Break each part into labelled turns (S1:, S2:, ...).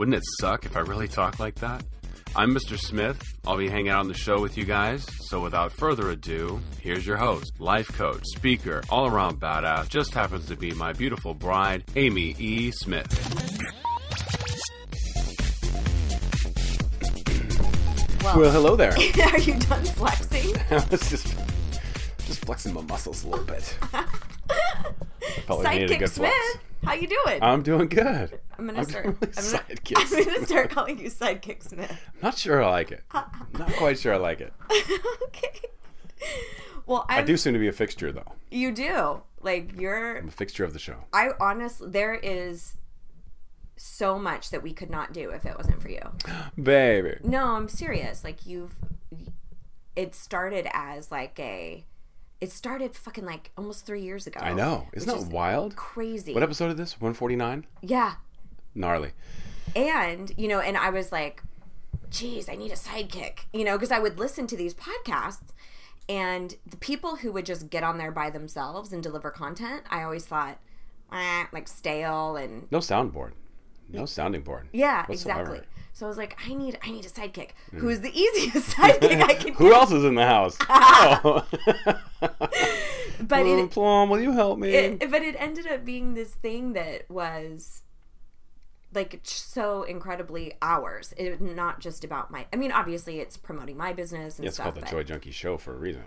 S1: Wouldn't it suck if I really talked like that? I'm Mr. Smith. I'll be hanging out on the show with you guys. So without further ado, here's your host, life coach, speaker, all around badass, just happens to be my beautiful bride, Amy E. Smith.
S2: Well, hello there.
S3: Are you done flexing?
S2: I was just just flexing my muscles a little bit. Felt like I needed a good
S3: Smith,
S2: flex.
S3: How you doing?
S2: I'm doing good.
S3: I'm gonna
S2: I'm
S3: start. I'm gonna,
S2: sidekicks.
S3: I'm gonna start calling you Sidekick Smith.
S2: I'm not sure I like it. Not quite sure I like it.
S3: okay. Well, I'm,
S2: I do seem to be a fixture though.
S3: You do. Like you're.
S2: I'm a fixture of the show.
S3: I honestly, there is so much that we could not do if it wasn't for you.
S2: Baby.
S3: No, I'm serious. Like you've. It started as like a. It started fucking like almost three years ago.
S2: I know. Isn't that
S3: is
S2: wild?
S3: Crazy.
S2: What episode of this? 149?
S3: Yeah.
S2: Gnarly.
S3: And, you know, and I was like, geez, I need a sidekick, you know, because I would listen to these podcasts and the people who would just get on there by themselves and deliver content, I always thought, eh, like stale and
S2: No soundboard. No sounding board.
S3: yeah,
S2: whatsoever.
S3: exactly. So I was like, I need, I need a sidekick. Who is the easiest sidekick I can
S2: Who else is in the house? Ah. oh.
S3: But it,
S2: Plum, will you help me?
S3: it, but it ended up being this thing that was like so incredibly ours. It not just about my. I mean, obviously, it's promoting my business and
S2: it's
S3: stuff.
S2: called the Joy Junkie Show for a reason.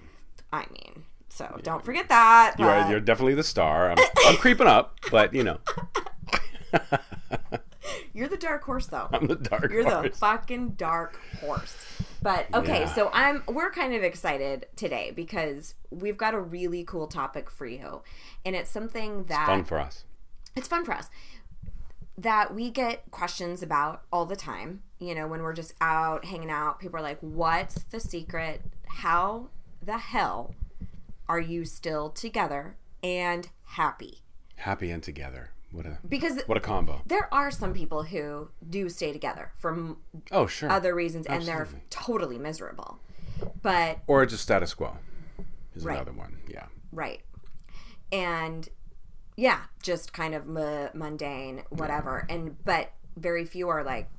S3: I mean, so don't forget that.
S2: You are, you're definitely the star. I'm, I'm creeping up, but you know,
S3: you're the dark horse, though.
S2: I'm the dark
S3: You're the fucking dark horse. But okay,
S2: Yeah.
S3: so I'm we're kind of excited today because we've got a really cool topic for you, and it's something that
S2: Fun for us.
S3: it's fun for us that we get questions about all the time. You know, when we're just out hanging out, people are like, "What's the secret? How the hell are you still together and happy?"
S2: Happy and together. What a
S3: Because
S2: what a combo.
S3: there are some people who do stay together for
S2: Oh sure.
S3: other reasons and they're totally miserable. But
S2: or just status quo is
S3: Right.
S2: another one. Yeah.
S3: right. And yeah, just kind of m- mundane whatever. And but very few are like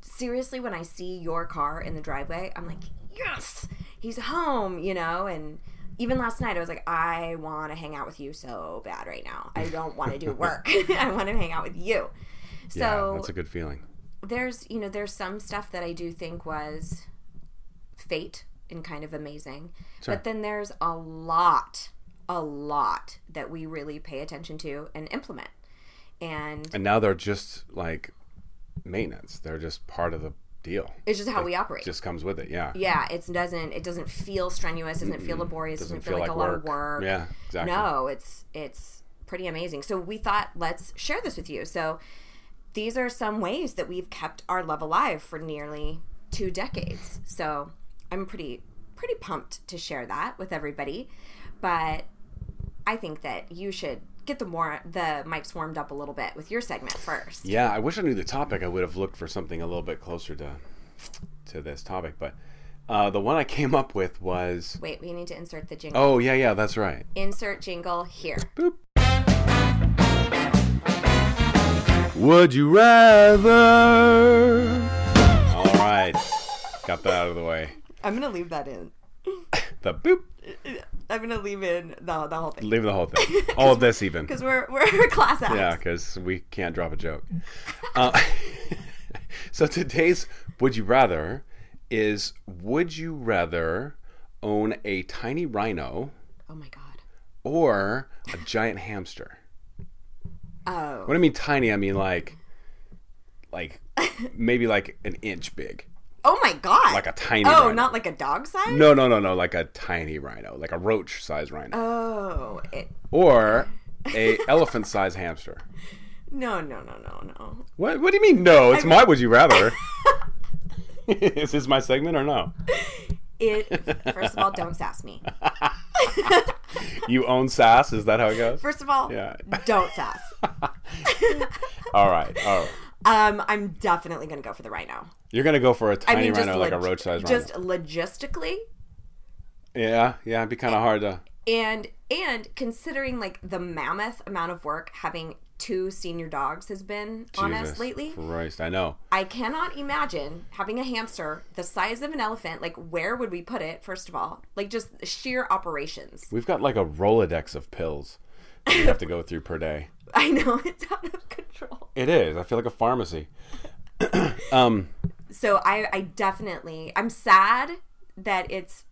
S3: seriously when I see your car in the driveway, I'm like, "Yes, he's home," you know, and even last night I was like, I want to hang out with you so bad right now. I don't want to do work. I want to hang out with you. So
S2: yeah, that's a good feeling.
S3: there's you know there's some stuff that I do think was fate and kind of amazing, but then there's a lot, a lot that we really pay attention to and implement, and
S2: And now they're just like maintenance. They're just part of the deal.
S3: it's just how we operate.
S2: Just comes with it. Yeah.
S3: yeah, it doesn't it doesn't feel strenuous, doesn't feel laborious, doesn't, feel, like, a lot of work.
S2: Yeah. Exactly.
S3: No, it's it's pretty amazing. So we thought let's share this with you. So these are some ways that we've kept our love alive for nearly two decades. So I'm pretty pretty pumped to share that with everybody. But I think that you should get the more the mics warmed up a little bit with your segment first.
S2: Yeah, I wish I knew the topic. I would have looked for something a little bit closer to to this topic, but uh, the one I came up with was
S3: Wait, we need to insert the jingle.
S2: oh yeah yeah that's right.
S3: Insert jingle here.
S2: Boop. Would you rather? All right, got that out of the way.
S3: I'm gonna leave that in.
S2: The boop.
S3: I'm gonna leave in the the whole thing
S2: Leave the whole thing. All of this even.
S3: because we're we're class acts.
S2: Yeah, because we can't drop a joke. Uh, so today's Would You Rather is Would you rather own a tiny rhino
S3: Oh my god.
S2: or a giant hamster?
S3: Oh.
S2: What I mean tiny, I mean like, like maybe like an inch big.
S3: Oh my god.
S2: Like a tiny
S3: Oh,
S2: rhino.
S3: not like a dog size?
S2: No, no, no, no, like a tiny rhino, like a roach size rhino.
S3: Oh. It,
S2: or a elephant size hamster.
S3: No, no, no, no, no.
S2: What? What do you mean? No, it's my would you rather. Is this my segment or no?
S3: It first of all, don't sass me.
S2: You own sass? Is that how it goes?
S3: First of all,
S2: Yeah.
S3: don't sass.
S2: All right. All right.
S3: Um, I'm definitely gonna go for the rhino.
S2: You're gonna go for a tiny
S3: mean, just
S2: rhino, like a
S3: log-
S2: roach-sized rhino.
S3: just logistically,
S2: Yeah, yeah. It'd be kind of hard to.
S3: and and considering like the mammoth amount of work having two senior dogs has been on us lately.
S2: Christ, I know.
S3: I cannot imagine having a hamster the size of an elephant. Like, where would we put it? First of all, like just sheer operations.
S2: We've got like a rolodex of pills we have to go through per day.
S3: I know it's out of control.
S2: It is. I feel like a pharmacy. um.
S3: So I, I definitely, I'm sad that it's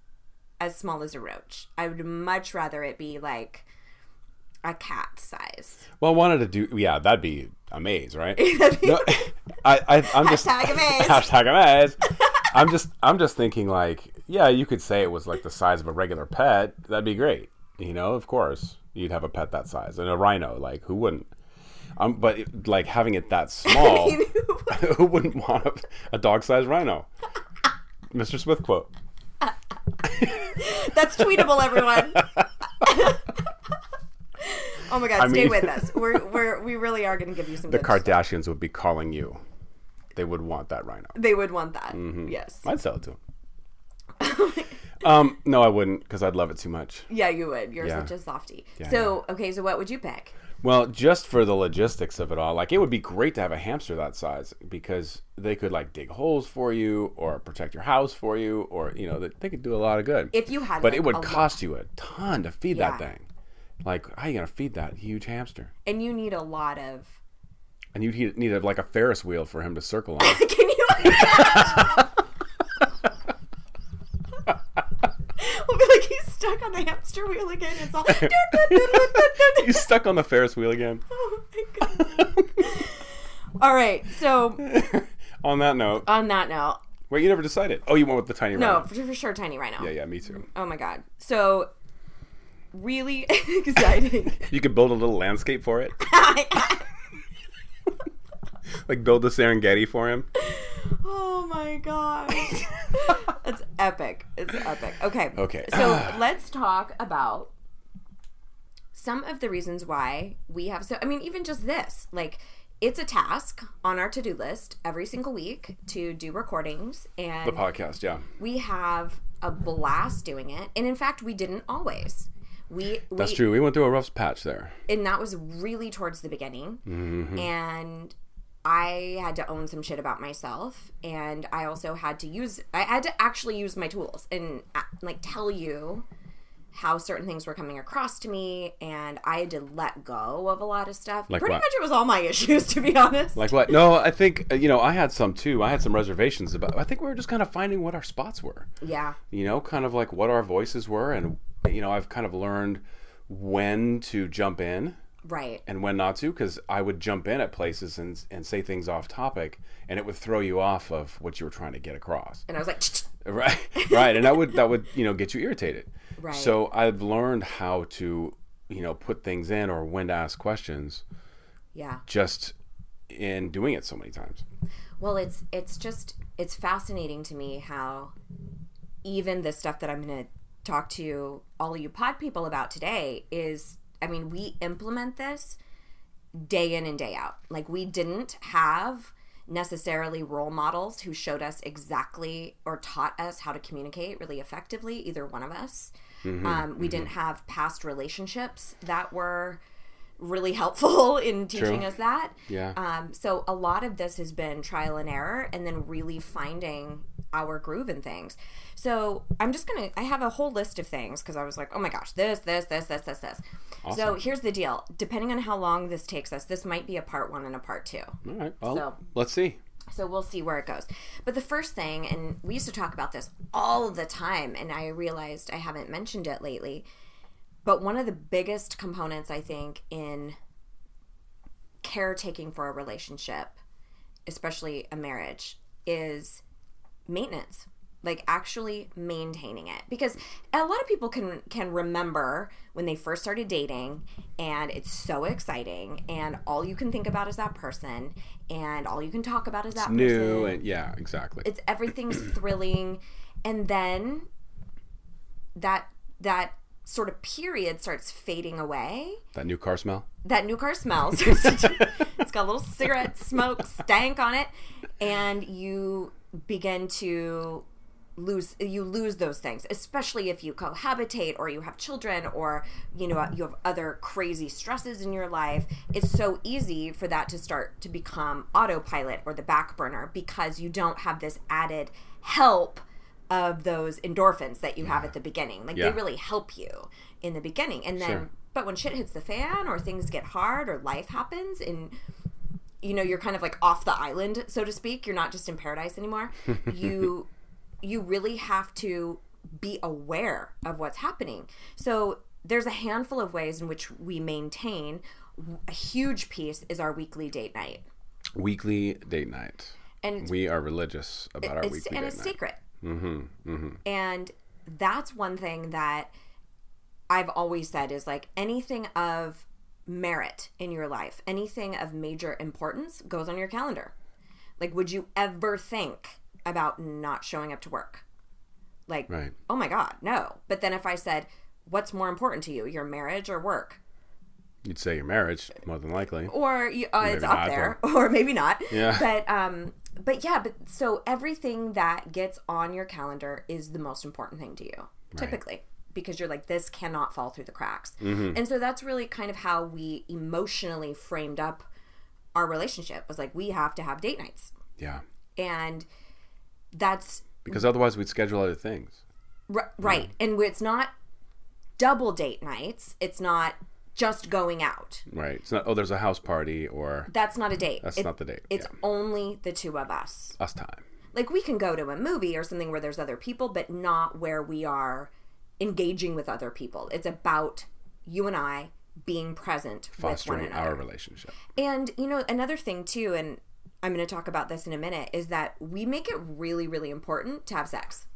S3: as small as a roach. I would much rather it be like a cat size.
S2: Well, I wanted to do. Yeah, that'd be amaze, right?
S3: That'd be-
S2: No, I, I, I'm just
S3: Hashtag amaze.
S2: hashtag amaze. I'm just, I'm just thinking like, yeah, you could say it was like the size of a regular pet. That'd be great. You know, of course, you'd have a pet that size and a rhino. Like, who wouldn't? Um, but it- like having it that small,
S3: mean, who
S2: who wouldn't want a, a dog-sized rhino? Mr. Smith quote.
S3: That's tweetable, everyone. oh my god,
S2: I
S3: stay
S2: mean-
S3: with us. We're, we're we really are going to give you some.
S2: The Kardashians would be calling you. They would want that rhino.
S3: They would want that.
S2: Mm-hmm.
S3: Yes.
S2: I'd sell it to them. Um, no, I wouldn't because I'd love it too much.
S3: Yeah, you would. You're
S2: Yeah.
S3: such a softie.
S2: Yeah, I
S3: so, okay, so what would you pick?
S2: Well, just for the logistics of it all, like it would be great to have a hamster that size because they could like dig holes for you or protect your house for you or you know they, they could do a lot of good.
S3: If you had,
S2: but
S3: like,
S2: it would
S3: a
S2: cost you a ton to feed
S3: Yeah.
S2: that thing. Like how are you gonna feed that huge hamster?
S3: and you need a lot of.
S2: And you'd need, need a, like a Ferris wheel for him to circle on.
S3: Can you? we'll be like he's stuck on the hamster wheel again. It's all.
S2: He's stuck on the Ferris wheel again.
S3: oh my god. All right. So
S2: on that note,
S3: on that note,
S2: wait, you never decided. Oh, you went with the tiny
S3: no,
S2: rhino.
S3: for, for sure, tiny rhino.
S2: Yeah, yeah, me too.
S3: Oh my god. So really exciting.
S2: You could build a little landscape for it, like build the Serengeti for him.
S3: Oh my god. It's epic. It's epic. Okay.
S2: Okay.
S3: So let's talk about some of the reasons why we have so I mean even just this like it's a task on our to-do list every single week to do recordings and
S2: The podcast, yeah.
S3: we have a blast doing it and in fact we didn't always we
S2: That's true. We went through a rough patch there.
S3: and that was really towards the beginning
S2: Mm-hmm.
S3: and i had to own some shit about myself and i also had to use i had to actually use my tools and uh, like tell you how certain things were coming across to me and i had to let go of a lot of stuff
S2: Like
S3: pretty
S2: what?
S3: much it was all my issues to be honest
S2: Like what? No, I think uh, you know I had some too. I had some reservations about. I think we were just kind of finding what our spots were.
S3: yeah
S2: You know, kind of like what our voices were, and you know, I've kind of learned when to jump in
S3: right
S2: and when not to, because I would jump in at places and and say things off topic, and it would throw you off of what you were trying to get across.
S3: and i was like
S2: Right, right, and that would that would you know get you irritated.
S3: Right.
S2: So I've learned how to you know put things in or when to ask questions
S3: yeah
S2: just in doing it so many times.
S3: Well, it's it's just it's fascinating to me how even the stuff that I'm going to talk to all of you pod people about today is I mean, we implement this day in and day out. Like we didn't have necessarily role models who showed us exactly or taught us how to communicate really effectively either one of us. um, we didn't have past relationships that were really helpful in teaching
S2: True.
S3: us that.
S2: Yeah.
S3: Um, so a lot of this has been trial and error and then really finding our groove and things. So I'm just going to, I have a whole list of things because I was like, oh my gosh, this, this, this, this, this, this. So here's the deal. Depending on how long this takes us, this might be a part one and a part two.
S2: All right. Well,
S3: So-
S2: let's see.
S3: So we'll see where it goes. But the first thing, and we used to talk about this all the time, and I realized I haven't mentioned it lately. But one of the biggest components, I think, in caretaking for a relationship, especially a marriage, is maintenance. like actually maintaining it because a lot of people can can remember when they first started dating and it's so exciting and all you can think about is that person and all you can talk about is that
S2: New
S3: person
S2: and yeah, exactly.
S3: it's everything's thrilling and then that that sort of period starts fading away
S2: that new car smell.
S3: that new car smells it's got a little cigarette smoke stank on it and you begin to lose you lose those things especially if you cohabitate or you have children or you know you have other crazy stresses in your life it's so easy for that to start to become autopilot or the back burner because you don't have this added help of those endorphins that you have at the beginning like
S2: Yeah.
S3: they really help you in the beginning and then
S2: Sure.
S3: but when shit hits the fan or things get hard or life happens and you know you're kind of like off the island so to speak you're not just in paradise anymore you you really have to be aware of what's happening so there's a handful of ways in which we maintain a huge piece is our weekly date night
S2: Weekly date night.
S3: and
S2: We are religious about our
S3: it's,
S2: weekly
S3: and it's
S2: night.
S3: secret. Mm-hmm, And that's one thing that I've always said is like anything of merit in your life, anything of major importance goes on your calendar. Like, would you ever think about not showing up to work? Like,
S2: Right.
S3: oh my God, no. But then if I said, what's more important to you, your marriage or work?
S2: You'd say your marriage, more than likely.
S3: or you, uh, it's up there, or maybe not.
S2: Yeah.
S3: But um, but yeah, but so everything that gets on your calendar is the most important thing to you, typically, because you're like this cannot fall through the cracks,
S2: Mm-hmm.
S3: and so that's really kind of how we emotionally framed up our relationship. Was like we have to have date nights,
S2: Yeah.
S3: and that's
S2: Because otherwise we'd schedule other things.
S3: r- right, and it's not double date nights. It's not just going out.
S2: Right. It's not oh there's a house party or
S3: That's not a date.
S2: that's
S3: It-
S2: not the date.
S3: It's
S2: yeah.
S3: only the two of us.
S2: us time.
S3: Like we can go to a movie or something where there's other people, but not where we are engaging with other people. It's about you and I being present
S2: Fostering our relationship.
S3: And you know, another thing too, and I'm going to talk about this in a minute, is that we make it really, really important to have sex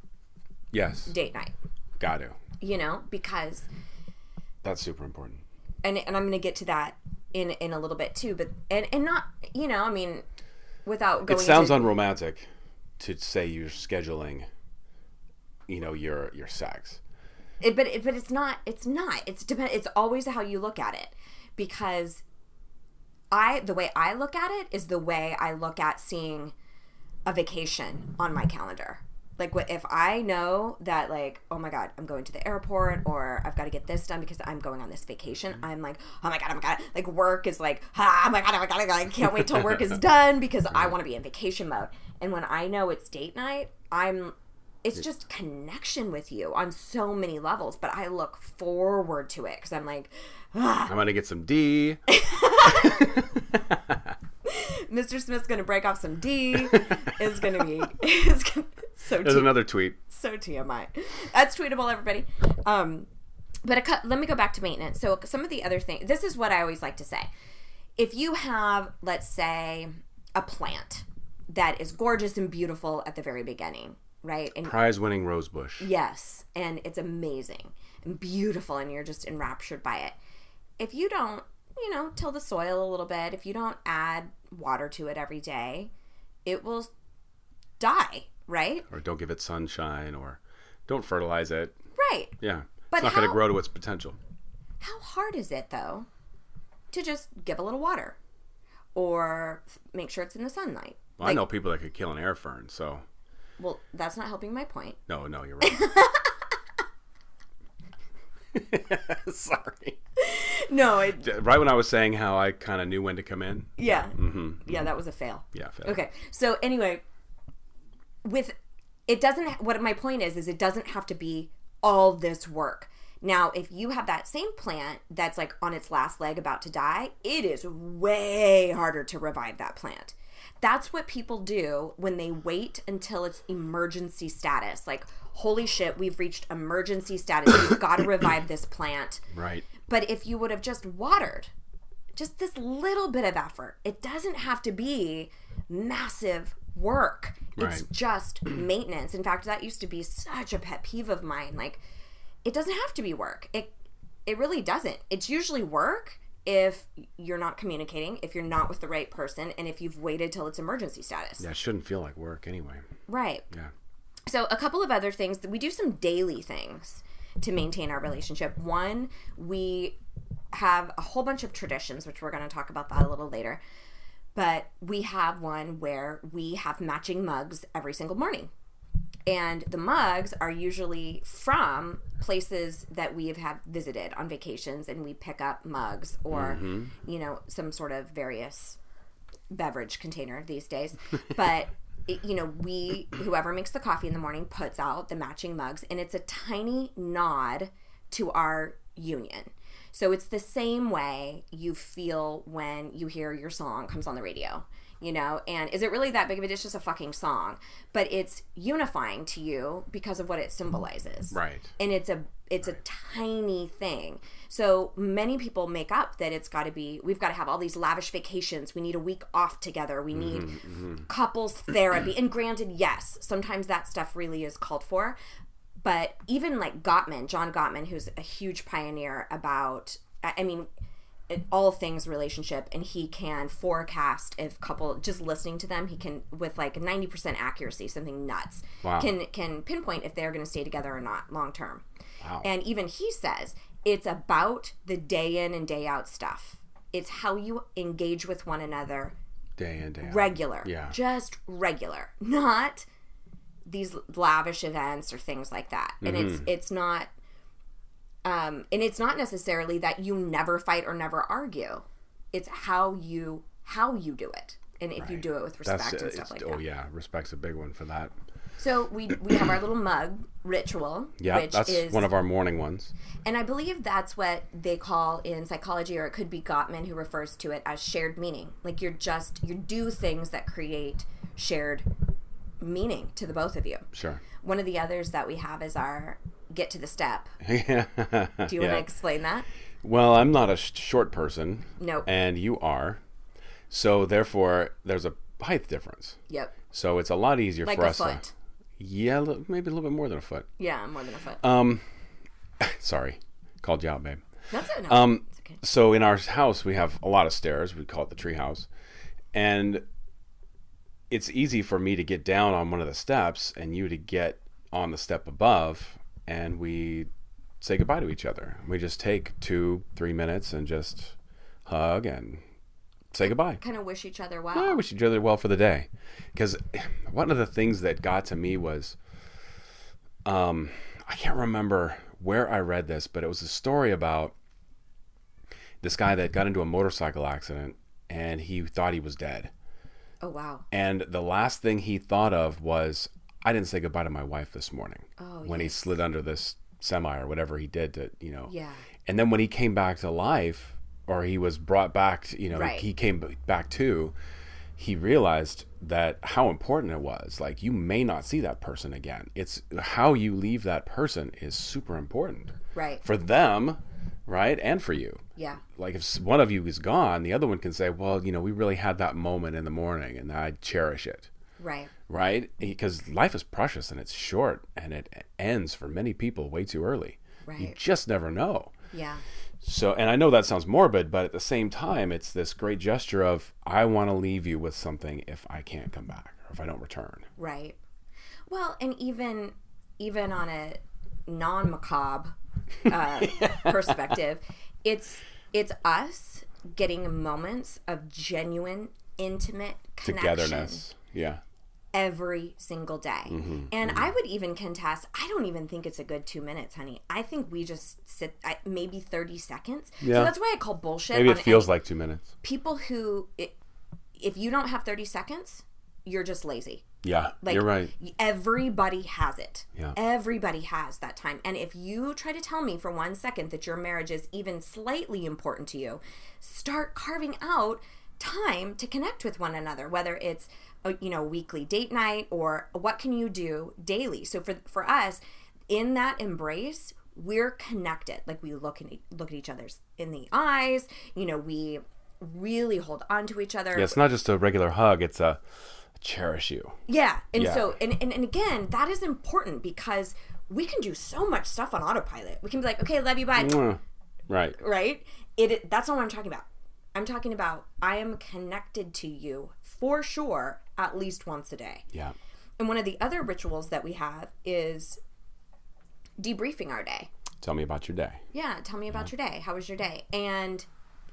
S2: Yes.
S3: date night.
S2: Got to.
S3: You know, because
S2: That's super important.
S3: and and I'm going to get to that in in a little bit too, but and and not you know, I mean, without going
S2: It sounds
S3: into,
S2: unromantic to say you're scheduling you know your your sex.
S3: It, but it, but it's not it's not. It's depend it's always how you look at it. Because i the way i look at it is the way i look at seeing a vacation on my calendar. Like what if i know that like oh my god i'm going to the airport or i've got to get this done because i'm going on this vacation i'm like oh my god oh my god. Like work is like ah, oh my god oh my god, oh my god. I can't wait till work is done because i want to be in vacation mode. And when i know it's date night i'm it's just connection with you on so many levels but i look forward to it because i'm like ah,
S2: I'm gonna get some D.
S3: mr smith's gonna break off some d. Is gonna be it's gonna, so
S2: There's
S3: T-
S2: another tweet.
S3: so tmi that's tweetable everybody. Um but a, cou- let me go back to maintenance. So some of the other things this is what i always like to say. If you have let's say a plant that is gorgeous and beautiful at the very beginning right and
S2: Prize winning rosebush.
S3: Yes, and it's amazing and beautiful, and you're just enraptured by it. If you don't, you know, till the soil a little bit, if you don't add water to it every day, it will die, right?
S2: Or don't give it sunshine or don't fertilize it.
S3: Right.
S2: Yeah.
S3: But
S2: it's not gonna grow to its potential.
S3: How hard is it, though, to just give a little water or make sure it's in the sunlight?
S2: Well, I know people that could kill an air fern, so
S3: Well, that's not helping my point.
S2: no, no, you're right. Sorry.
S3: No, it,
S2: Right when I was saying how I kind of knew when to come in.
S3: yeah. Mm-hmm, mm-hmm. Yeah, that was a fail.
S2: Yeah. fail.
S3: Okay. So anyway, with it doesn't what my point is is it doesn't have to be all this work. Now, if you have that same plant that's like on its last leg about to die, it is way harder to revive that plant. That's what people do when they wait until it's emergency status. Like, holy shit, we've reached emergency status. We've got to revive this plant.
S2: Right.
S3: But if you would have just watered, just this little bit of effort, it doesn't have to be massive work. It's
S2: Right.
S3: just maintenance. In fact, that used to be such a pet peeve of mine. Like, it doesn't have to be work. It it really doesn't. It's usually work if you're not communicating, if you're not with the right person, and if you've waited till it's emergency status.
S2: Yeah, it shouldn't feel like work anyway.
S3: Right.
S2: Yeah.
S3: So a couple of other things that we do some daily things to maintain our relationship. One, we have a whole bunch of traditions, which we're going to talk about that a little later. But we have one where we have matching mugs every single morning. And the mugs are usually from places that we have have visited on vacations and we pick up mugs or mm-hmm. you know some sort of various beverage container these days. But you know, we whoever makes the coffee in the morning puts out the matching mugs, and it's a tiny nod to our union. So it's the same way you feel when you hear your song comes on the radio. You know, and is it really that big of a? It's just a fucking song, but it's unifying to you because of what it symbolizes.
S2: Right.
S3: and it's a it's a tiny thing. So many people make up that it's got to be we've got to have all these lavish vacations. We need a week off together. We need mm-hmm, mm-hmm. couples therapy. And granted yes sometimes that stuff really is called for. But even like gottman john gottman who's a huge pioneer about i mean all things relationship and he can forecast if couple just listening to them he can with like 90% accuracy something nuts
S2: Wow.
S3: can can pinpoint if they're going to stay together or not long term
S2: Wow.
S3: and even he says it's about the day in and day out stuff it's how you engage with one another
S2: Day in, day out.
S3: regular
S2: Yeah.
S3: just regular not these lavish events or things like that and it's
S2: Mm-hmm.
S3: it's not um and it's not necessarily that you never fight or never argue it's how you how you do it and if you do it with respect
S2: That's uh,
S3: and stuff like
S2: oh
S3: that Oh
S2: yeah, respect's a big one for that.
S3: so we we have our little mug ritual
S2: Yeah,
S3: which
S2: that's
S3: is
S2: one of our morning ones.
S3: and I believe that's what they call in psychology, or it could be Gottman who refers to it as shared meaning. Like you're just, you do things that create shared meaning to the both of you.
S2: Sure.
S3: One of the others that we have is our get to the step.
S2: yeah.
S3: Do you want to explain that?
S2: Well, I'm not a sh- short person.
S3: Nope.
S2: And you are. So therefore, there's a height difference.
S3: Yep.
S2: So it's a lot easier
S3: Like
S2: for
S3: a
S2: us
S3: foot.
S2: to. Yeah, maybe a little bit more than a foot.
S3: Yeah, more than a foot.
S2: Um, sorry, called you out, babe.
S3: That's it. No,
S2: Um,
S3: it's okay.
S2: so in our house we have a lot of stairs. We call it the tree house, and it's easy for me to get down on one of the steps and you to get on the step above, and we say goodbye to each other. We just take two, three minutes and just hug and say goodbye.
S3: Kind of wish each other well.
S2: I wish each other well for the day. Because one of the things that got to me was, um, I can't remember where I read this, but it was a story about this guy that got into a motorcycle accident and he thought he was dead.
S3: Oh wow.
S2: And the last thing he thought of was, I didn't say goodbye to my wife this morning
S3: Oh,
S2: when he slid under this semi or whatever he did to, you know.
S3: Yeah.
S2: And then when he came back to life, or he was brought back, to, you know,
S3: Right.
S2: he came back to, he realized that how important it was. Like, you may not see that person again. It's how you leave that person is super important
S3: Right.
S2: for them, right? And for you.
S3: Yeah.
S2: Like, if one of you is gone, the other one can say, well, you know, we really had that moment in the morning and I cherish it
S3: Right.
S2: right? Because life is precious and it's short and it ends for many people way too early.
S3: Right.
S2: You just never know.
S3: Yeah.
S2: So, and I know that sounds morbid, but at the same time, it's this great gesture of I want to leave you with something if I can't come back or if I don't return.
S3: Right. Well, and even even on a non macabre uh, perspective, it's it's us getting moments of genuine, intimate connection
S2: Togetherness. Yeah.
S3: Every single day.
S2: Mm-hmm.
S3: And I would even contest. I don't even think it's a good two minutes, honey. I think we just sit I, maybe thirty seconds. So
S2: Yeah.
S3: that's why I call bullshit.
S2: Maybe it feels
S3: any-
S2: like two minutes.
S3: people who. It, if you don't have thirty seconds, you're just lazy.
S2: Yeah.
S3: Like
S2: you're right.
S3: Everybody has it.
S2: Yeah.
S3: Everybody has that time. And if you try to tell me for one second that your marriage is even slightly important to you, start carving out time to connect with one another, whether it's a, you know, weekly date night or what can you do daily. So for for us, in that embrace, we're connected. Like we look and look at each other's in the eyes, you know, we really hold on to each other.
S2: Yeah, it's not just a regular hug. It's a cherish you.
S3: Yeah. And
S2: Yeah.
S3: so, and, and, and again, that is important because we can do so much stuff on autopilot. We can be like, okay, love you, bye.
S2: Right.
S3: Right? It, that's not what I'm talking about. I'm talking about I am connected to you for sure at least once a day.
S2: Yeah.
S3: And one of the other rituals that we have is debriefing our day.
S2: Tell me about your day.
S3: Yeah, tell me about your day. How was your day? And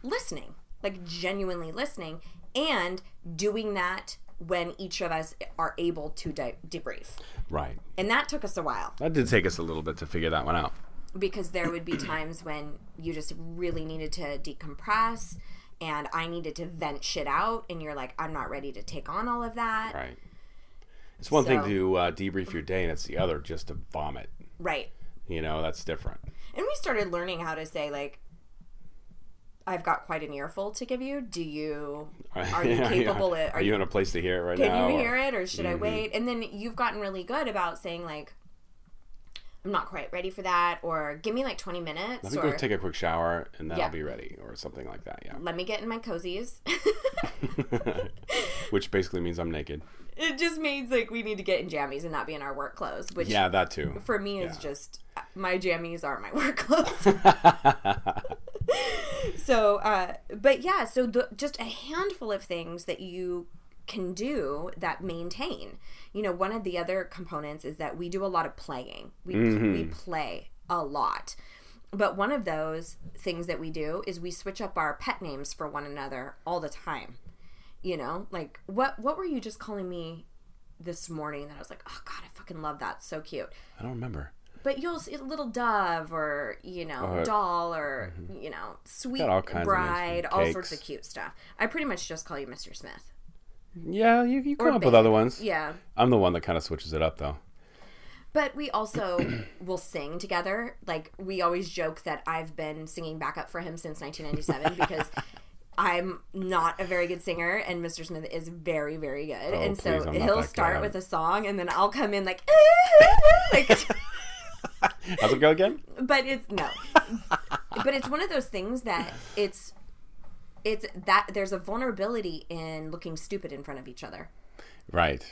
S3: listening, like genuinely listening, and doing that when each of us are able to de- debrief.
S2: Right.
S3: And that took us a while
S2: That did take us a little bit to figure that one out.
S3: because there would be times when you just really needed to decompress and I needed to vent shit out, and you're like, I'm not ready to take on all of that.
S2: Right. It's one thing to uh, debrief your day, and it's the other just to vomit.
S3: Right.
S2: You know, that's different.
S3: And we started learning how to say, like, I've got quite an earful to give you. Do you are you
S2: Yeah,
S3: capable?
S2: yeah.
S3: Of,
S2: Are you in a place to hear it right
S3: Can
S2: now?
S3: Can you
S2: or-
S3: hear it or should I wait? And then you've gotten really good about saying like I'm not quite ready for that or give me like 20 minutes
S2: Let me
S3: or
S2: go take a quick shower, and then
S3: Yeah.
S2: I'll be ready, or something like that. Yeah.
S3: let me get in my cozies.
S2: Which basically means I'm naked.
S3: it just means like we need to get in jammies and not be in our work clothes, which
S2: Yeah, that too.
S3: for me is
S2: Yeah.
S3: just my jammies are my work clothes. so, uh, but yeah, so the, just a handful of things that you can do that maintain. You know, one of the other components is that we do a lot of playing. We we play a lot. But one of those things that we do is we switch up our pet names for one another all the time. You know, like what what were you just calling me this morning that I was like, "Oh god, I fucking love that. So cute."
S2: I don't remember.
S3: But you'll see a little dove or, you know,
S2: Uh,
S3: doll or, you know, sweet
S2: all
S3: bride, all sorts of cute stuff. I pretty much just call you Mr. Smith.
S2: Yeah, you, you come
S3: Or
S2: up with other ones.
S3: Yeah.
S2: I'm the one that kind of switches it up, though.
S3: But we also will sing together. Like, we always joke that I've been singing backup for him since 1997 because I'm not a very good singer and Mr. Smith is very, very good. Oh, and so
S2: Oh, please, I'm
S3: he'll start
S2: good.
S3: with a song and then I'll come in like, like
S2: How's it go again?
S3: but it's no but it's one of those things that it's it's that there's a vulnerability in looking stupid in front of each other
S2: Right.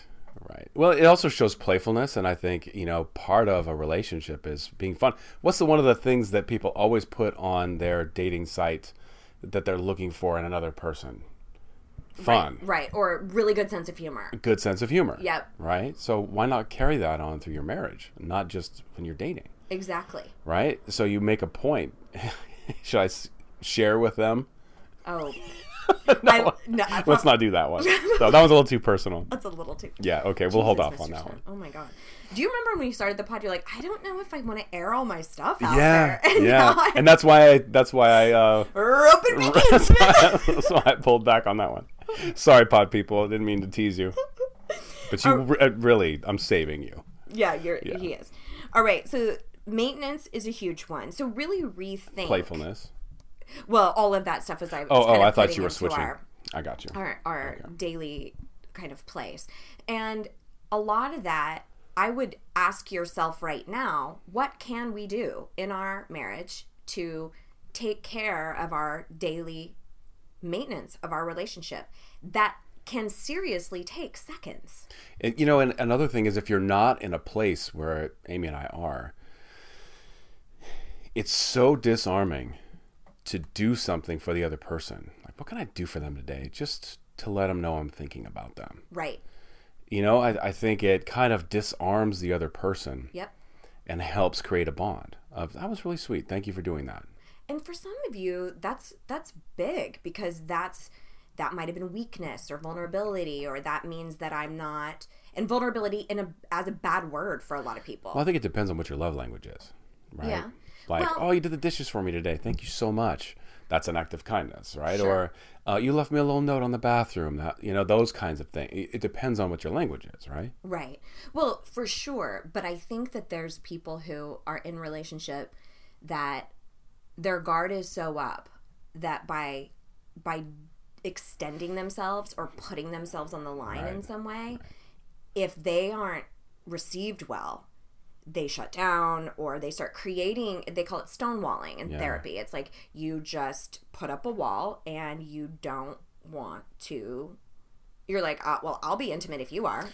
S2: Right. Well, it also shows playfulness, and I think you know part of a relationship is being fun. What's the one of the things that people always put on their dating site that they're looking for in another person? Fun,
S3: right or really good sense of humor
S2: good sense of humor.
S3: Yep.
S2: Right. So why not carry that on through your marriage, not just when you're dating?
S3: exactly
S2: Right. So you make a point. Should I share with them?
S3: Oh I, no, I
S2: Let's not do that one. So that was a little too personal.
S3: that's a little too
S2: Yeah. Okay. We'll hold
S3: Jesus,
S2: off on that
S3: Smith.
S2: one.
S3: oh my god do you remember when you started the pod you're like i don't know if i want to air all my stuff out
S2: Yeah.
S3: there and
S2: yeah. And that's why I. That's why I. Uh,
S3: roping me in,
S2: that's, why, that's why I pulled back on that one. Sorry, pod people. I didn't mean to tease you. But you re- uh, really, I'm saving you.
S3: yeah you're he is all right so maintenance is a huge one so really rethink
S2: Playfulness.
S3: Well all of that stuff as i oh, was
S2: Oh,
S3: kind
S2: oh,
S3: of
S2: I thought you were switching.
S3: our,
S2: I got you.
S3: our, our daily kind of place. And a lot of that, I would ask yourself right now, what can we do in our marriage to take care of our daily maintenance of our relationship that can seriously take seconds?
S2: And, you know, and another thing is if you're not in a place where Amy and I are, it's so disarming to do something for the other person. Like, what can I do for them today? Just to let them know I'm thinking about them.
S3: Right.
S2: You know, I, I think it kind of disarms the other person
S3: Yep.
S2: and helps create a bond of that was really sweet. Thank you for doing that.
S3: And for some of you, that's that's big because that's that might have been weakness or vulnerability, or that means that I'm not and vulnerability in a as a bad word for a lot of people.
S2: Well, I think it depends on what your love language is, right?
S3: Yeah.
S2: Like,
S3: Well-
S2: oh, you did the dishes for me today. Thank you so much. That's an act of kindness, right?
S3: Sure.
S2: Or uh, you left me a little note on the bathroom. That you know, those kinds of things. It, it depends on what your language is, right?
S3: Right. Well, for sure, but I think that there's people who are in relationship that their guard is so up that by by extending themselves or putting themselves on the line in some way, if they aren't received well, they shut down or they start creating they call it stonewalling in
S2: Yeah.
S3: therapy. It's like you just put up a wall and you don't want to You're like, uh, well, I'll be intimate if you are.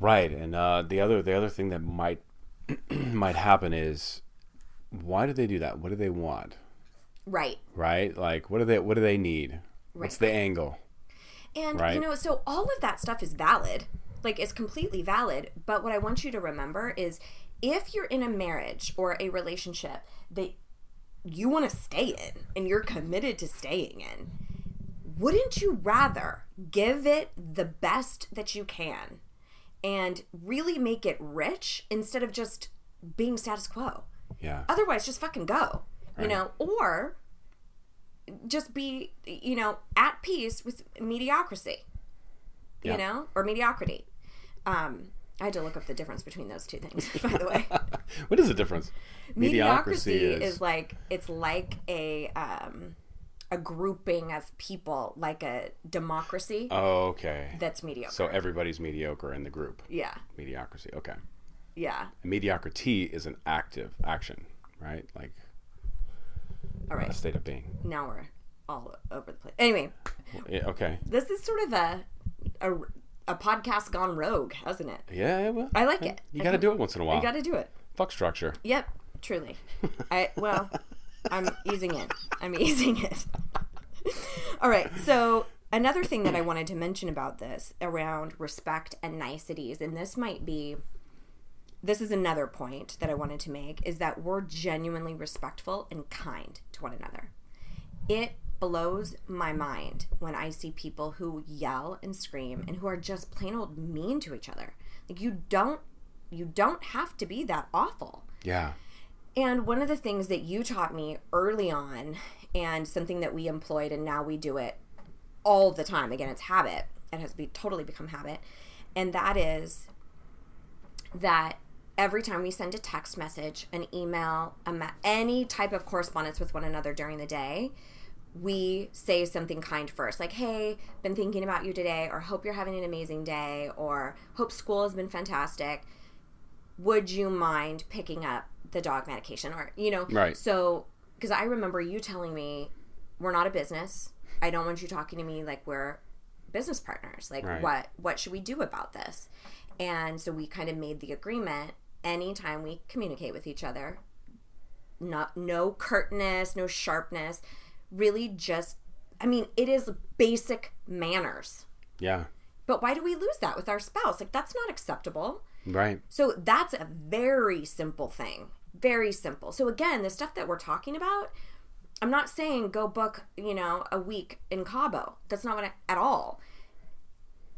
S2: Right, and uh, the other the other thing that might might happen is why do they do that? What do they want?
S3: Right.
S2: Right, like what do they what do they need? What's the angle?
S3: And
S2: Right.
S3: you know, so all of that stuff is valid. Like it's completely valid, but what I want you to remember is if you're in a marriage or a relationship that you want to stay in and you're committed to staying in, wouldn't you rather give it the best that you can and really make it rich instead of just being status quo?
S2: Yeah,
S3: otherwise just fucking go you know? Or just be you know at peace with mediocrity
S2: Yeah.
S3: you know? Or mediocrity. Um i had to look up the difference between those two things by the way
S2: what is the difference?
S3: mediocrity is... like it's like a um a grouping of people like a democracy
S2: Oh, okay.
S3: that's mediocre
S2: So everybody's mediocre in the group.
S3: yeah
S2: Mediocrity. Okay.
S3: yeah
S2: And mediocrity is an active action, right? Like
S3: all right.
S2: a state of being.
S3: now we're all over the place anyway
S2: Yeah, okay.
S3: this is sort of a a, a podcast gone rogue hasn't it
S2: Yeah, yeah, well,
S3: I like it.
S2: you got to do it once in a while.
S3: You got to do it.
S2: Fuck structure.
S3: Yep, truly. I well, I'm easing in. I'm easing it. All right. So another thing that I wanted to mention about this around respect and niceties, and this might be. This is another point that I wanted to make is that we're genuinely respectful and kind to one another. It blows my mind when I see people who yell and scream and who are just plain old mean to each other. Like you don't you don't have to be that awful.
S2: Yeah.
S3: And one of the things that you taught me early on, and something that we employed, and now we do it all the time. Again, it's habit. It has be totally become habit, and that is that every time we send a text message, an email, a ma- any type of correspondence with one another during the day, we say something kind first, like "Hey, been thinking about you today," or "Hope you're having an amazing day," or "Hope school has been fantastic." would you mind picking up the dog medication or you know
S2: Right.
S3: so because i remember you telling me we're not a business i don't want you talking to me like we're business partners like
S2: Right.
S3: what what should we do about this and so we kind of made the agreement anytime we communicate with each other not no curtness no sharpness really just i mean it is basic manners
S2: Yeah.
S3: but why do we lose that with our spouse like that's not acceptable
S2: Right.
S3: so that's a very simple thing. Very simple. So again, the stuff that we're talking about, I'm not saying go book, you know, a week in Cabo. That's not what I, at all.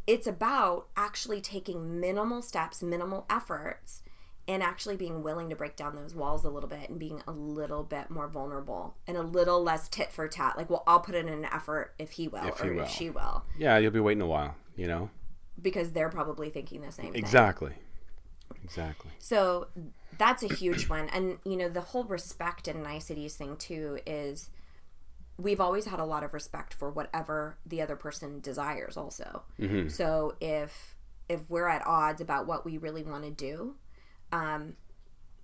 S3: It's about actually taking minimal steps, minimal efforts, and actually being willing to break down those walls a little bit and being a little bit more vulnerable and a little less tit for tat. Like, well, I'll put in an effort if he will
S2: If
S3: or
S2: he will.
S3: if she will,
S2: Yeah, you'll be waiting a while, you know?
S3: because they're probably thinking the same thing.
S2: Exactly. Exactly.
S3: So that's a huge one. And, you know, the whole respect and niceties thing, too, is we've always had a lot of respect for whatever the other person desires, also. Mm-hmm. So if if we're at odds about what we really want to do, um,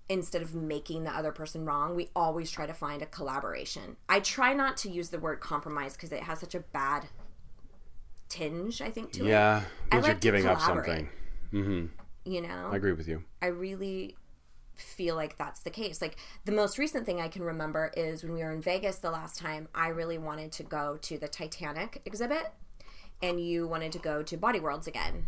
S3: instead of making the other person wrong, we always try to find a collaboration. I try not to use the word compromise because it has such a bad tinge, I think, to it.
S2: Yeah.
S3: I
S2: Because you're
S3: like to
S2: giving up something.
S3: You know?
S2: I agree with you.
S3: I really feel like that's the case. Like the most recent thing I can remember is when we were in Vegas the last time, I really wanted to go to the Titanic exhibit and you wanted to go to Body Worlds again.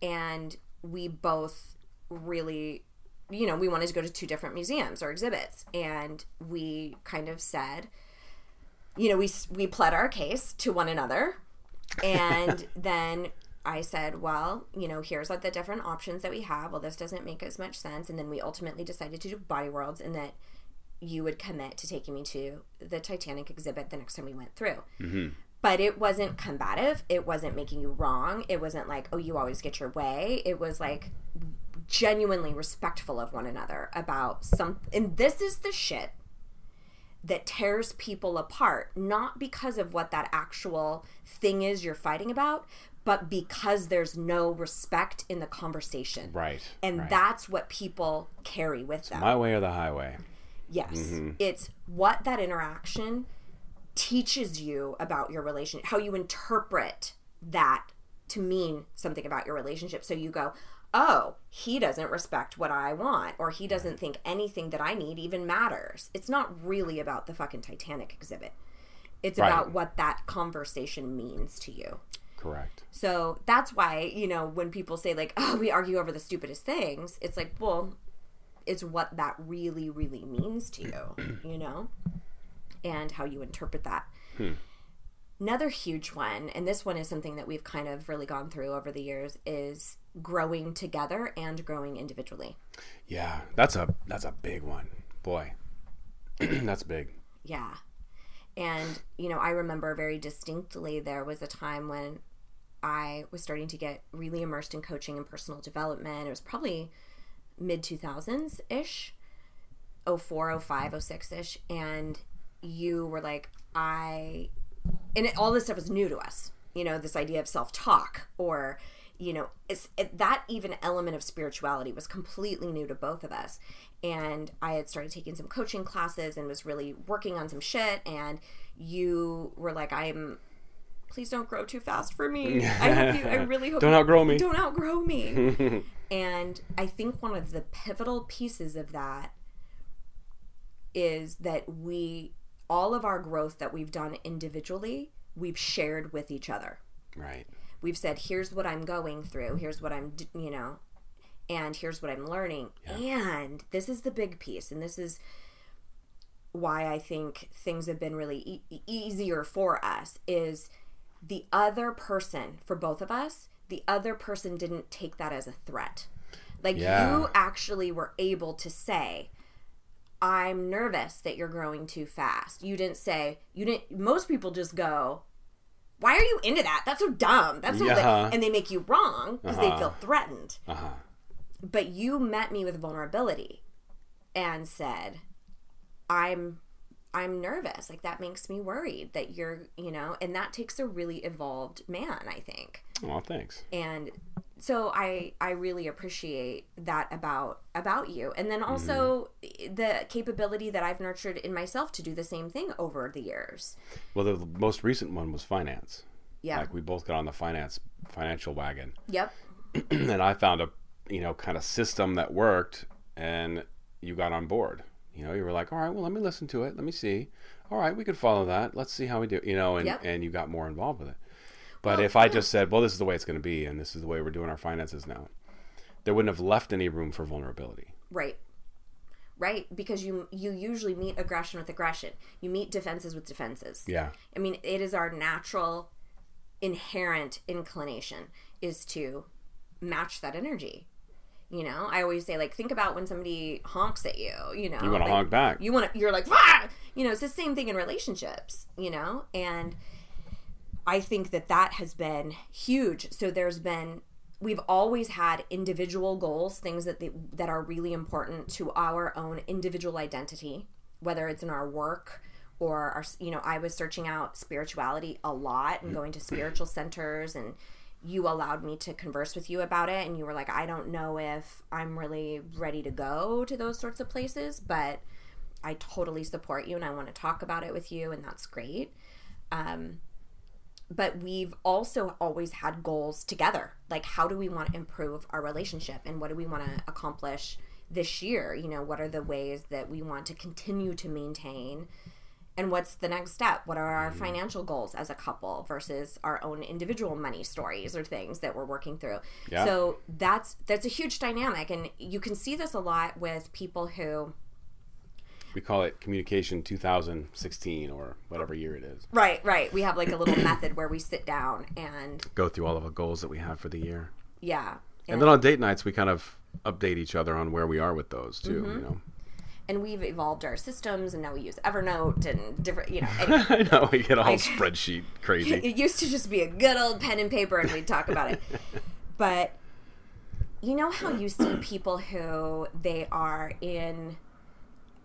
S3: And we both really you know, we wanted to go to two different museums or exhibits and we kind of said you know, we we pled our case to one another and then I said, well, you know, here's like the different options that we have. Well, this doesn't make as much sense. And then we ultimately decided to do Body Worlds and that you would commit to taking me to the Titanic exhibit the next time we went through. Mm-hmm. But it wasn't combative. It wasn't making you wrong. It wasn't like, oh, you always get your way. It was like genuinely respectful of one another about some. And this is the shit that tears people apart, not because of what that actual thing is you're fighting about, but because there's no respect in the conversation.
S2: Right.
S3: And
S2: right.
S3: that's what people carry with them.
S2: My way or the highway.
S3: yes. Mm-hmm. It's what that interaction teaches you about your relationship how you interpret that to mean something about your relationship. So you go, oh, he doesn't respect what I want, or he doesn't think anything that I need even matters. It's not really about the fucking Titanic exhibit. It's
S2: Right.
S3: about what that conversation means to you.
S2: Correct.
S3: So that's why, you know, when people say, like, oh, we argue over the stupidest things, it's like, well, it's what that really, really means to you, you know, and how you interpret that. Hmm. Another huge one, and this one is something that we've kind of really gone through over the years, is growing together and growing individually.
S2: Yeah, that's a that's a big one, boy. that's big.
S3: Yeah. And, you know, I remember very distinctly there was a time when I was starting to get really immersed in coaching and personal development. It was probably mid 2000s ish, 04, 05, 06 ish. And you were like, I, and it, all this stuff was new to us, you know, this idea of self talk or, you know, it's, it, that even element of spirituality was completely new to both of us. And I had started taking some coaching classes and was really working on some shit. And you were like, I'm, please don't grow too fast for me. I hope you, I really hope
S2: Don't
S3: you-
S2: outgrow me.
S3: Don't outgrow me. and I think one of the pivotal pieces of that is that we, all of our growth that we've done individually, we've shared with each other.
S2: Right.
S3: We've said, here's what I'm going through, here's what I'm, you know, and here's what I'm learning. And this is the big piece, and this is why I think things have been really e- easier for us is the other person for both of us the other person didn't take that as a threat like
S2: Yeah.
S3: you actually were able to say i'm nervous that you're growing too fast you didn't say you didn't most people just go why are you into that that's so dumb that's so
S2: Yeah.
S3: and they make you wrong because they feel threatened
S2: Uh huh.
S3: but you met me with vulnerability and said i'm i'm nervous like that makes me worried that you're you know and that takes a really evolved man i think
S2: Oh, thanks.
S3: and so i i really appreciate that about about you and then also mm. the capability that i've nurtured in myself to do the same thing over the years
S2: Well, the most recent one was finance.
S3: yeah
S2: Like we both got on the finance financial wagon,
S3: yep
S2: and I found a you know kind of system that worked, and you got on board. You know, you were like, all right, well, let me listen to it. Let me see. All right, we could follow that. Let's see how we do. You know, and
S3: Yep.
S2: and you got more involved with it. But
S3: Well,
S2: if I just said, well, this is the way it's going to be, and this is the way we're doing our finances now, there wouldn't have left any room for vulnerability.
S3: right right because you you usually meet aggression with aggression you meet defenses with defenses
S2: Yeah.
S3: I mean, it is our natural, inherent inclination is to match that energy. You know, I always say, like, think about when somebody honks at you. You know,
S2: You want to
S3: like,
S2: honk back.
S3: You want to. You're like, you know, it's the same thing in relationships. You know, and I think that that has been huge. So there's been we've always had individual goals, things that they, that are really important to our own individual identity, whether it's in our work or our you know, I was searching out spirituality a lot and going to spiritual centers and you allowed me to converse with you about it and you were like I don't know if I'm really ready to go to those sorts of places, but I totally support you and I want to talk about it with you and that's great. Um but we've also always had goals together. Like, how do we want to improve our relationship and what do we want to accomplish this year? You know, what are the ways that we want to continue to maintain? And what's the next step? What are our mm-hmm. financial goals as a couple versus our own individual money stories or things that we're working through?
S2: Yeah.
S3: So that's that's a huge dynamic, and you can see this a lot with people who
S2: We call it communication 2016 or whatever year it is.
S3: right, right. We have like a little method where we sit down and
S2: Go through all of the goals that we have for the year.
S3: yeah,
S2: And then on date nights, we kind of update each other on where we are with those too.
S3: Mm-hmm.
S2: You know,
S3: and we've evolved our systems and now we use evernote and different you know anyway,
S2: I know we get all spreadsheet crazy.
S3: it used to just be a good old pen and paper and we'd talk about it but you know how you see people who they are in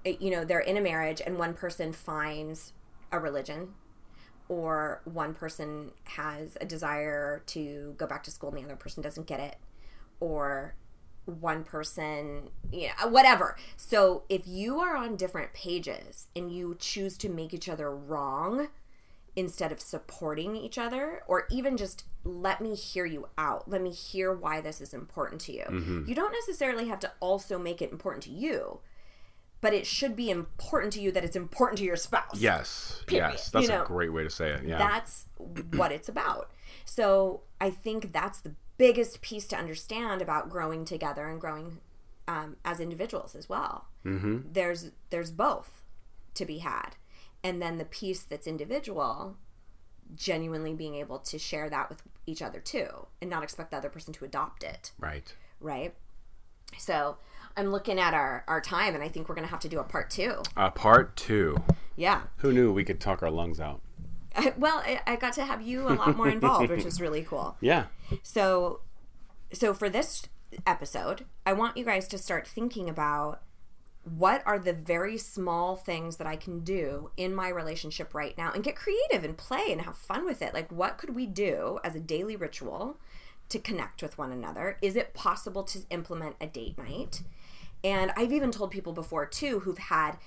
S3: you know they're in a marriage and one person finds a religion or one person has a desire to go back to school and the other person doesn't get it or one person, you know, whatever. So if you are on different pages and you choose to make each other wrong, instead of supporting each other or even just let me hear you out let me hear why this is important to you
S2: Mm-hmm.
S3: you don't necessarily have to also make it important to you but it should be important to you that it's important to your spouse
S2: Yes.
S3: Period.
S2: Yes. That's
S3: You know,
S2: a great way to say it. Yeah.
S3: that's what it's about. So I think that's the biggest piece to understand about growing together and growing um, as individuals as well. Mm-hmm. There's there's both to be had, and then the piece that's individual, genuinely being able to share that with each other too, and not expect the other person to adopt it,
S2: right.
S3: right? So I'm looking at our our time, and I think we're gonna have to do a part two.
S2: Uh, part two.
S3: Yeah.
S2: Who knew we could talk our lungs out?
S3: I, well, I, I got to have you a lot more involved, which was really cool.
S2: Yeah.
S3: So, so for this episode, I want you guys to start thinking about what are the very small things that I can do in my relationship right now and get creative and play and have fun with it. Like, what could we do as a daily ritual to connect with one another? Is it possible to implement a date night? And I've even told people before too who've had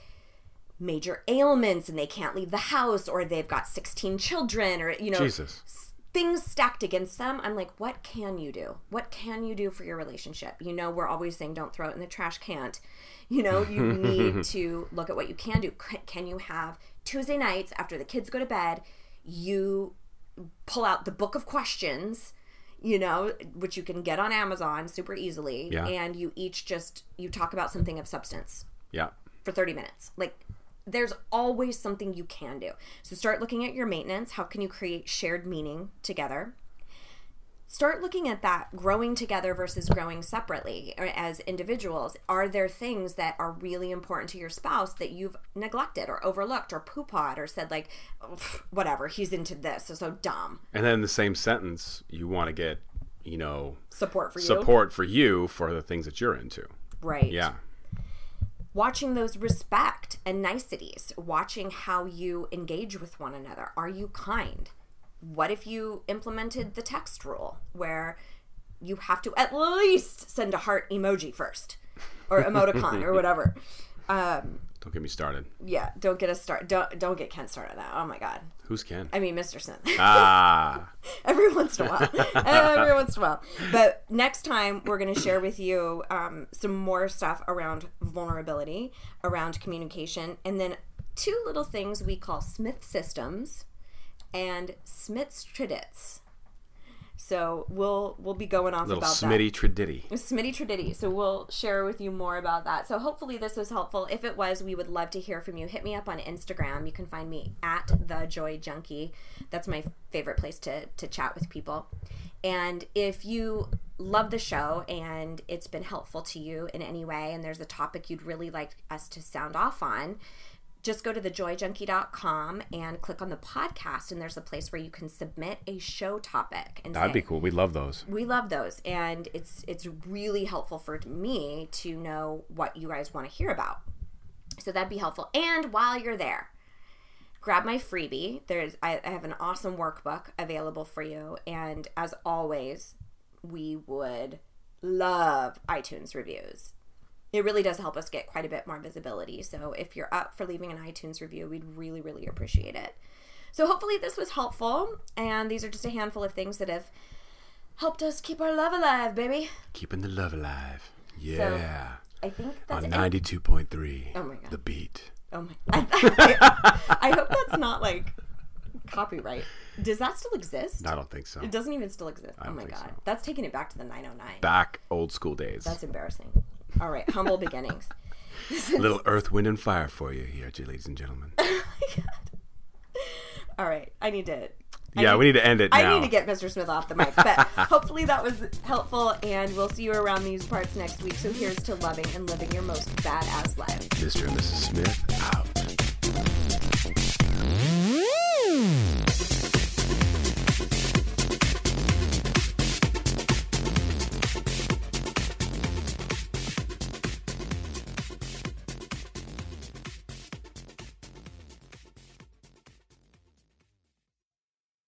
S3: major ailments and they can't leave the house or they've got 16 children or you know
S2: Jesus.
S3: things stacked against them. I'm like what can you do? What can you do for your relationship? You know we're always saying don't throw it in the trash can't. You know you need to look at what you can do. Can you have tuesday nights after the kids go to bed you pull out the book of questions you know which you can get on amazon super easily
S2: Yeah.
S3: and you each just you talk about something of substance
S2: Yeah.
S3: for 30 minutes. Like there's always something you can do. So start looking at your maintenance. How can you create shared meaning together? Start looking at that growing together versus growing separately as individuals. Are there things that are really important to your spouse that you've neglected or overlooked or poo-pawed or said like "Oh, whatever, he's into this, so, so dumb.
S2: And then in the same sentence, you want to get, you know,
S3: Support for you.
S2: support for you for the things that you're into.
S3: Right.
S2: Yeah.
S3: watching those respect and niceties, watching how you engage with one another. Are you kind? What if you implemented the text rule where you have to at least send a heart emoji first or emoticon or whatever? Um,
S2: Don't get me started.
S3: yeah, don't get us start. Don't don't get Ken started on that. Oh my god.
S2: Who's Ken?
S3: I mean, Mr. Smith.
S2: ah.
S3: every once in a while. every once in a while. But next time, we're going to share with you um, some more stuff around vulnerability, around communication, and then two little things we call Smith systems and Smits tradits. So we'll we'll be going off
S2: Little
S3: about that.
S2: Smitty Traditty.
S3: Smitty Traditty. So we'll share with you more about that. So hopefully this was helpful. If it was, we would love to hear from you. Hit me up on Instagram. You can find me at the Joy Junkie. That's my favorite place to to chat with people. And if you love the show and it's been helpful to you in any way, and there's a topic you'd really like us to sound off on, just go to thejoyjunkie.com and click on the podcast, and there's a place where you can submit a show topic. And
S2: That'd
S3: say,
S2: be cool. We love those.
S3: we love those and it's it's really helpful for me to know what you guys want to hear about so that'd be helpful and while you're there grab my freebie there's I, I have an awesome workbook available for you and as always we would love itunes reviews it really does help us get quite a bit more visibility so if you're up for leaving an itunes review we'd really really appreciate it so hopefully this was helpful and these are just a handful of things that have helped us keep our love alive, baby.
S2: Keeping the love alive. Yeah.
S3: I think that's
S2: On
S3: it.
S2: 92.3.
S3: Oh my God.
S2: The beat.
S3: Oh my! I, I, I hope that's not like copyright. Does that still exist?
S2: I don't think so.
S3: It doesn't even still exist. Oh my god,
S2: so.
S3: that's taking it back to the 909.
S2: Back old school days.
S3: That's embarrassing. All right, humble beginnings.
S2: Little earth, wind, and fire for you here, ladies and gentlemen.
S3: Oh All right, I need to. I
S2: yeah,
S3: need,
S2: we need to end it. Now.
S3: I need to get Mr. Smith off the mic, but hopefully that was helpful, and we'll see you around these parts next week. So here's to loving and living your most badass life.
S2: Mr. and Mrs. Smith out. Mm.